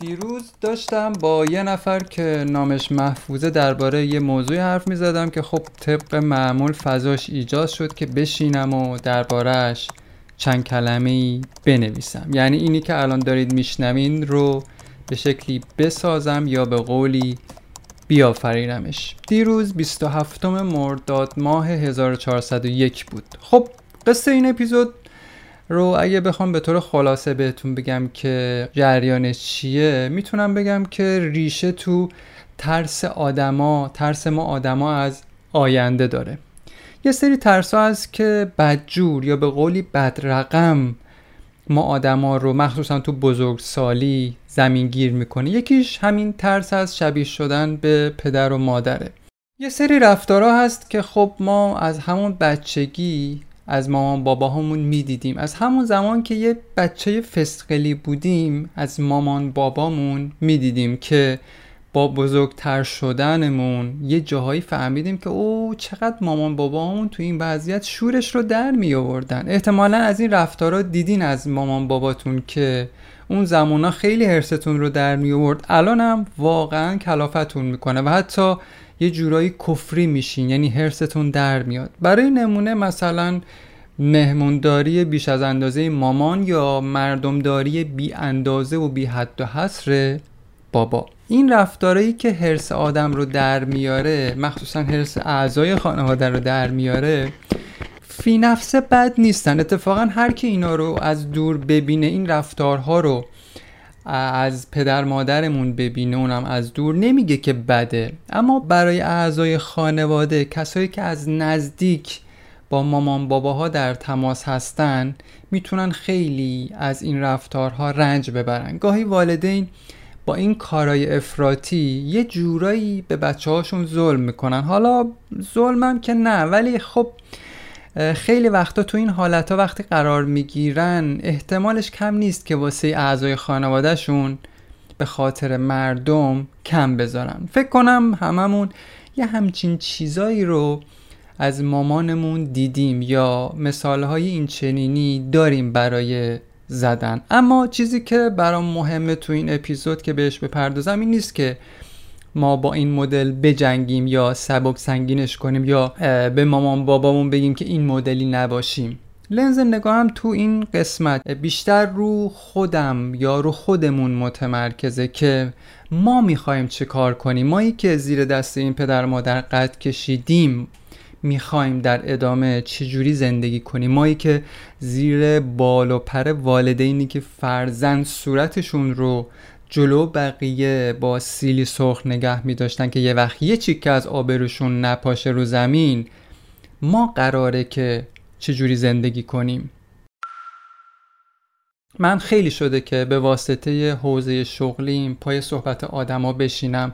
دیروز داشتم با یه نفر که نامش محفوظه درباره یه موضوعی حرف می زدم که خب طبق معمول فضاش ایجاد شد که بشینم و دربارهش چند کلمه ای بنویسم. یعنی اینی که الان دارید میشنوین رو به شکلی بسازم یا به قولی بیافرینمش دیروز 27 مرداد ماه 1401 بود. خب قصه این اپیزود رو اگه بخوام به طور خلاصه بهتون بگم که جریانش چیه می‌تونم بگم که ریشه تو ترس آدما ترس ما آدما از آینده داره. یه سری ترس ها هست که بدجور یا به قولی بدرقم ما آدما رو مخصوصا تو بزرگسالی زمین گیر می‌کنه. یکیش همین ترس از شبیه شدن به پدر و مادره. یه سری رفتارها هست که خب ما از همون بچگی از مامان باباهامون می‌دیدیم. از همون زمان که یه بچه فسقلی بودیم از مامان بابامون می‌دیدیم که با بزرگتر شدنمون یه جاهایی فهمیدیم که او چقدر مامان بابامون تو این وضعیت شورش رو در می آوردن احتمالا از این رفتارا دیدین از مامان باباتون که اون زمانا خیلی حرستون رو در می آورد الان هم واقعا کلافتون می‌کنه و حتی یه جورایی کفری میشین یعنی حرستون در میاد. برای نمونه مثلا مهمونداری بیش از اندازه مامان یا مردمداری بی اندازه و بی حد و حصر بابا. این رفتارهایی که حرس آدم رو در میاره مخصوصا حرس اعضای خانواده رو در میاره فی نفس بد نیستن. اتفاقا هر کی اینا رو از دور ببینه این رفتارها رو از پدر مادرمون ببینه اونم از دور نمیگه که بده. اما برای اعضای خانواده کسایی که از نزدیک با مامان باباها در تماس هستن می‌تونن خیلی از این رفتارها رنج ببرن. گاهی والدین با این کارای افراطی یه جورایی به بچه هاشون ظلم می‌کنن. حالا ظلمم که نه ولی خب خیلی وقتا تو این حالت ها وقتی قرار می‌گیرن احتمالش کم نیست که واسه اعضای خانوادهشون به خاطر مردم کم بذارن. فکر کنم هممون یه همچین چیزایی رو از مامانمون دیدیم یا مثالهای این چنینی داریم برای زدن. اما چیزی که برام مهمه تو این اپیزود که بهش بپردازم این نیست که ما با این مدل بجنگیم یا سبک سنگینش کنیم یا به مامان بابامون بگیم که این مدلی نباشیم. لنز نگاهم تو این قسمت. بیشتر رو خودم یا رو خودمون متمرکزه که ما می‌خوایم چه کار کنیم. مایی که زیر دست این پدر مادر قد کشیدیم. می‌خوایم در ادامه چجوری زندگی کنیم؟ مایی که زیر بال و پر والدینی که فرزند صورتشون رو جلو بقیه با سیلی سرخ نگه می داشتن که یه وقت یه چیکه از آبروشون نپاشه رو زمین ما قراره که چجوری زندگی کنیم. من خیلی شده که به واسطه حوزه شغلیم پای صحبت آدما بشینم.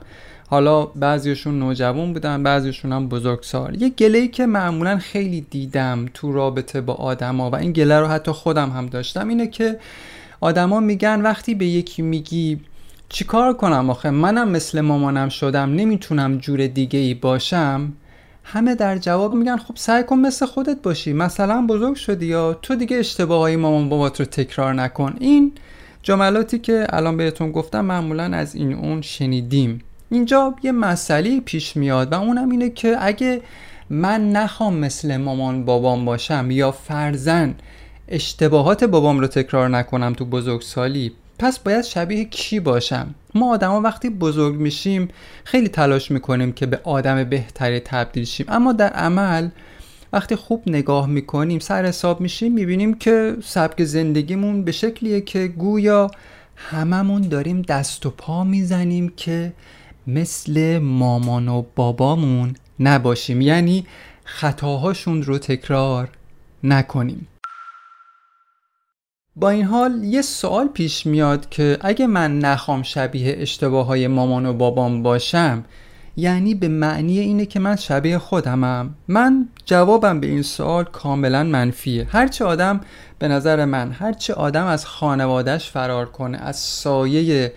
حالا بعضیشون نوجوان بودن بعضیشون هم بزرگسال. یه گله که معمولا خیلی دیدم تو رابطه با آدما و این گله رو حتی خودم هم داشتم اینه که آدما میگن وقتی به یکی میگی چیکار کنم آخه منم مثل مامانم شدم نمی‌تونم جور دیگه ای باشم همه در جواب میگن خب سعی کن مثل خودت باشی مثلا بزرگ شدی یا تو دیگه اشتباه های مامان بابات رو تکرار نکن. این جملاتی که الان بهتون گفتم معمولا از این اون شنیدیم. اینجا یه مسئله پیش میاد و اونم اینه که اگه من نخوام مثل مامان بابام باشم یا فرزن اشتباهات بابام رو تکرار نکنم تو بزرگسالی. پس باید شبیه کی باشم؟ ما آدما وقتی بزرگ میشیم خیلی تلاش می‌کنیم که به آدم بهتری تبدیل شیم. اما در عمل وقتی خوب نگاه می‌کنیم سر حساب میشیم می‌بینیم که سبک زندگیمون به شکلیه که گویا هممون داریم دست و پا می‌زنیم که مثل مامان و بابامون نباشیم. یعنی خطاهاشون رو تکرار نکنیم. با این حال یه سوال پیش میاد که اگه من نخوام شبیه اشتباه های مامان و بابام باشم یعنی به معنی اینه که من شبیه خودمم. من جوابم به این سوال کاملا منفیه. هرچه آدم به نظر من هرچه آدم از خانوادهش فرار کنه از سایه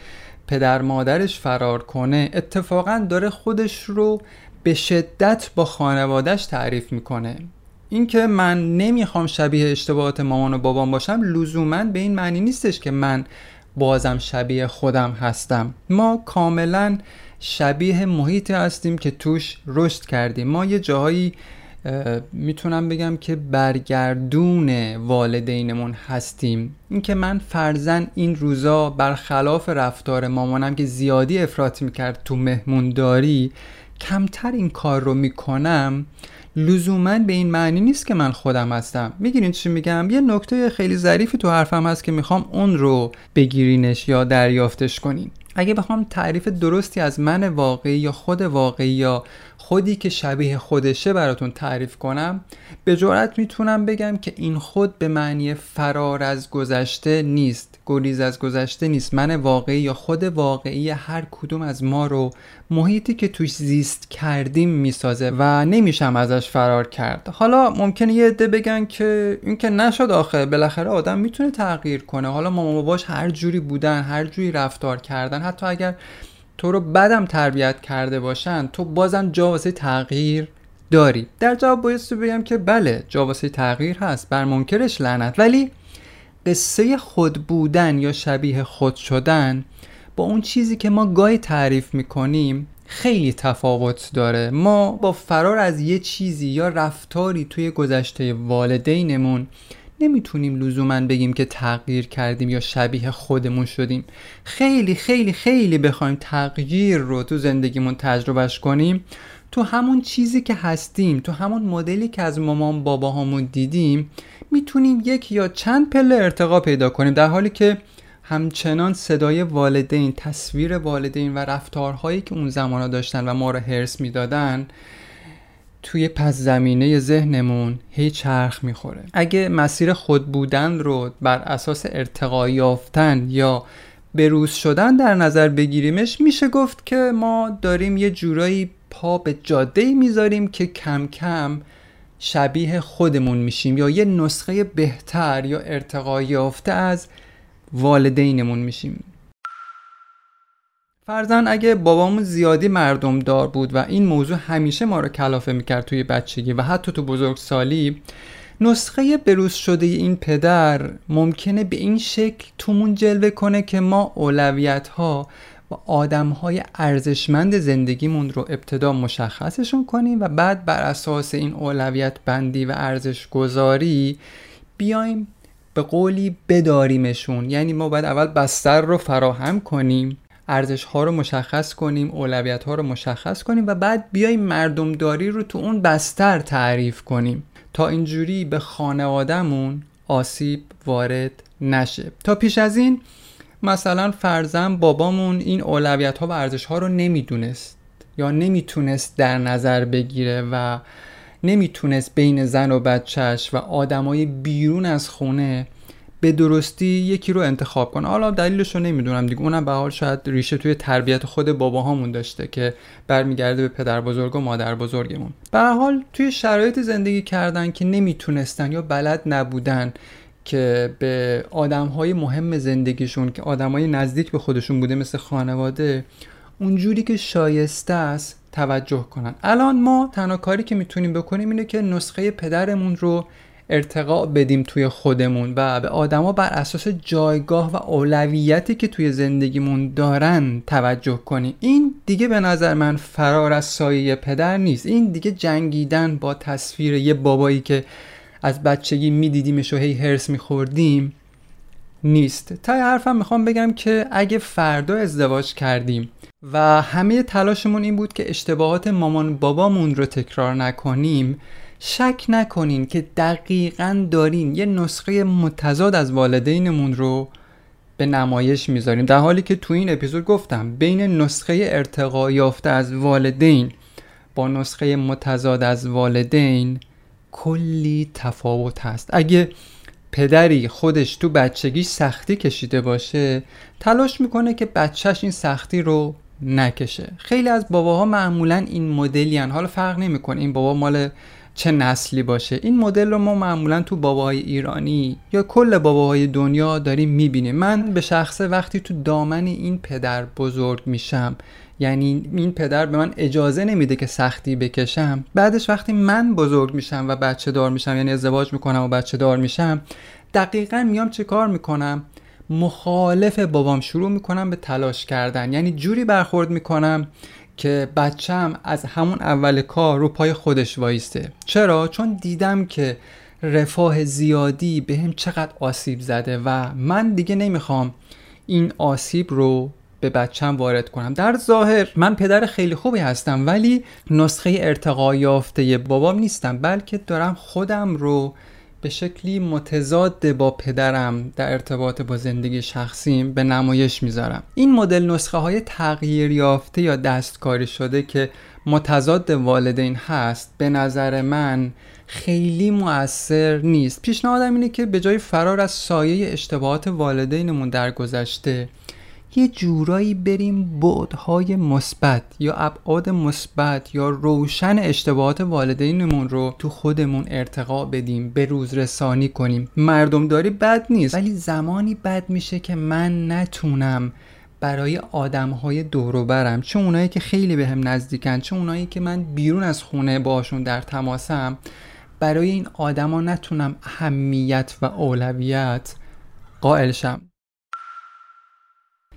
پدر مادرش فرار کنه اتفاقا داره خودش رو به شدت با خانوادهش تعریف می‌کنه. اینکه من نمی‌خوام شبیه اشتباهات مامان و بابام باشم لزوما به این معنی نیستش که من بازم شبیه خودم هستم. ما کاملا شبیه محیطی هستیم که توش رشد کردیم. ما یه جاهایی می‌تونم بگم که برگردون والدینمون هستیم. اینکه من فرزن این روزا برخلاف رفتار مامانم که زیادی افراط می‌کرد تو مهمونداری کمتر این کار رو می‌کنم لزوما به این معنی نیست که من خودم هستم. می‌گیرین چی میگم؟ یه نکته خیلی ظریفی تو حرفم هست که می‌خوام اون رو بگیرینش یا دریافتش کنین اگه بخوام تعریف درستی از من واقعی یا خود واقعی یا خودی که شبیه خودشه براتون تعریف کنم به جرات می‌تونم بگم که این خود به معنی فرار از گذشته نیست گریز از گذشته نیست. من واقعی یا خود واقعی هر کدوم از ما رو محیطی که توش زیست کردیم می‌سازه و نمیشم ازش فرار کرد. حالا ممکنه یه عده بگن که این که نشد آخه بالاخره آدم می‌تونه تغییر کنه. حالا مامان باباش هر جوری بودن هر جوری رفتار کردن حتی اگر تو رو بدم تربیت کرده باشن تو بازم جا واسه تغییر داری. در جواب باید بگم که بله جا واسه تغییر هست بر منکرش لعنت. ولی قصه خود بودن یا شبیه خود شدن با اون چیزی که ما گاهی تعریف می‌کنیم خیلی تفاوت داره. ما با فرار از یه چیزی یا رفتاری توی گذشته والدینمون نمی‌تونیم لزوما بگیم که تغییر کردیم یا شبیه خودمون شدیم. خیلی خیلی خیلی بخوایم تغییر رو تو زندگیمون تجربهش کنیم. تو همون چیزی که هستیم تو همون مدلی که از مامان باباهامون دیدیم می‌تونیم یک یا چند پله ارتقا پیدا کنیم. در حالی که همچنان صدای والدین تصویر والدین و رفتارهایی که اون زمان داشتن و ما رو هرس می‌دادن توی پس زمینه ذهنمون هی چرخ می‌خوره. اگه مسیر خود بودن رو بر اساس ارتقا یافتن یا بروز شدن در نظر بگیریمش میشه گفت که ما داریم یه جورایی پا به جاده می‌ذاریم که کم کم شبیه خودمون میشیم یا یه نسخه بهتر یا ارتقا یافته از والدینمون میشیم. فرزن اگه بابامون زیادی مردم دار بود و این موضوع همیشه ما رو کلافه می‌کرد توی بچگی و حتی تو بزرگسالی نسخه بروز شده این پدر ممکنه به این شکل تومون جلوه کنه که ما اولویت ها و آدم های ارزشمند زندگیمون رو ابتدا مشخصشون کنیم و بعد بر اساس این اولویت بندی و ارزش گذاری بیایم به قولی بداریمشون. یعنی ما باید اول بستر رو فراهم کنیم. ارزش ها رو مشخص کنیم اولویت ها رو مشخص کنیم و بعد بیایم مردمداری رو تو اون بستر تعریف کنیم. تا اینجوری به خانوادهمون آسیب وارد نشه. تا پیش از این مثلا فرزن بابامون این اولویت ها و ارزش ها رو نمی‌دونست یا نمی‌تونست در نظر بگیره و نمی‌تونست بین زن و بچهش و آدمای بیرون از خونه به درستی یکی رو انتخاب کنه. حالا دلیلش رو نمی‌دونم دیگه. اونم به حال شاید ریشه توی تربیت خود باباهامون داشته که برمیگرده به پدر بزرگ و مادر بزرگمون. به حال توی شرایط زندگی کردن که نمی‌تونستن یا بلد نبودن که به آدم های مهم زندگیشون که آدم های نزدیک به خودشون بوده مثل خانواده اونجوری که شایسته است توجه کنن. الان ما تنها کاری که می‌تونیم بکنیم اینه که نسخه پدرمون رو ارتقا بدیم توی خودمون و به آدما بر اساس جایگاه و اولویتی که توی زندگیمون دارن توجه کنیم. این دیگه به نظر من فرار از سایه پدر نیست. این دیگه جنگیدن با تصویر یه بابایی که از بچگی میدیدیمش و هی هرس میخوردیم نیست. تا حرفم می‌خوام بگم که اگه فردا ازدواج کردیم و همه تلاشمون این بود که اشتباهات مامان بابامون رو تکرار نکنیم شک نکنین که دقیقا دارین یه نسخه متضاد از والدینمون رو به نمایش می‌ذاریم در حالی که تو این اپیزود گفتم بین نسخه ارتقا یافته از والدین با نسخه متضاد از والدین کلی تفاوت هست. اگه پدری خودش تو بچگیش سختی کشیده باشه تلاش می‌کنه که بچهش این سختی رو نکشه. خیلی از باباها معمولا این مدلی حالا فرق نمی‌کنه. این بابا مال چه نسلی باشه. این مدل رو ما معمولا تو باباهای ایرانی یا کل باباهای دنیا داریم می‌بینیم. من به شخصه وقتی تو دامن این پدر بزرگ میشم یعنی این پدر به من اجازه نمیده که سختی بکشم بعدش وقتی من بزرگ میشم و بچه دار میشم یعنی ازدواج می‌کنم و بچه دار میشم دقیقا میام چه کار می‌کنم؟ مخالف بابام شروع می‌کنم به تلاش کردن. یعنی جوری برخورد می‌کنم که بچم از همون اول کار رو پای خودش وایسته چرا؟ چون دیدم که رفاه زیادی به هم چقدر آسیب زده و من دیگه نمی‌خوام این آسیب رو به بچم وارد کنم در ظاهر من پدر خیلی خوبی هستم ولی نسخه ارتقا یافته بابام نیستم بلکه دارم خودم رو به شکلی متضاد با پدرم در ارتباط با زندگی شخصیم به نمایش می‌ذارم. این مدل نسخه های تغییر یافته یا دستکاری شده که متضاد والدین هست به نظر من خیلی مؤثر نیست. پیشنهادم اینه که به جای فرار از سایه اشتباهات والدینمون در گذشته یه جورایی بریم بعدهای مثبت یا ابعاد مثبت یا روشن اشتباهات والدینمون رو تو خودمون ارتقا بدیم به روز رسانی کنیم. مردم داری بد نیست ولی زمانی بد میشه که من نتونم برای آدم های دوروبرم. چه اونایی که خیلی به هم نزدیکن چه اونایی که من بیرون از خونه باشون در تماسم برای این آدما نتونم اهمیت و اولویت قائل شم.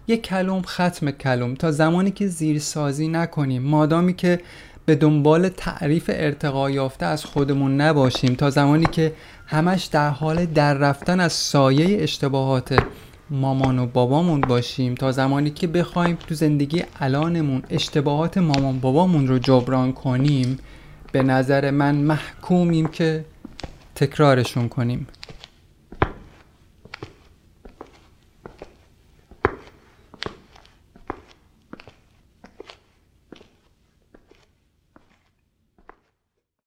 یک کلم ختم کلم تا زمانی که زیر سازی نکنیم. مادامی که به دنبال تعریف ارتقا یافته از خودمون نباشیم. تا زمانی که همش در حال در رفتن از سایه اشتباهات مامان و بابامون باشیم. تا زمانی که بخوایم تو زندگی الانمون اشتباهات مامان بابامون رو جبران کنیم به نظر من محکومیم که تکرارشون کنیم.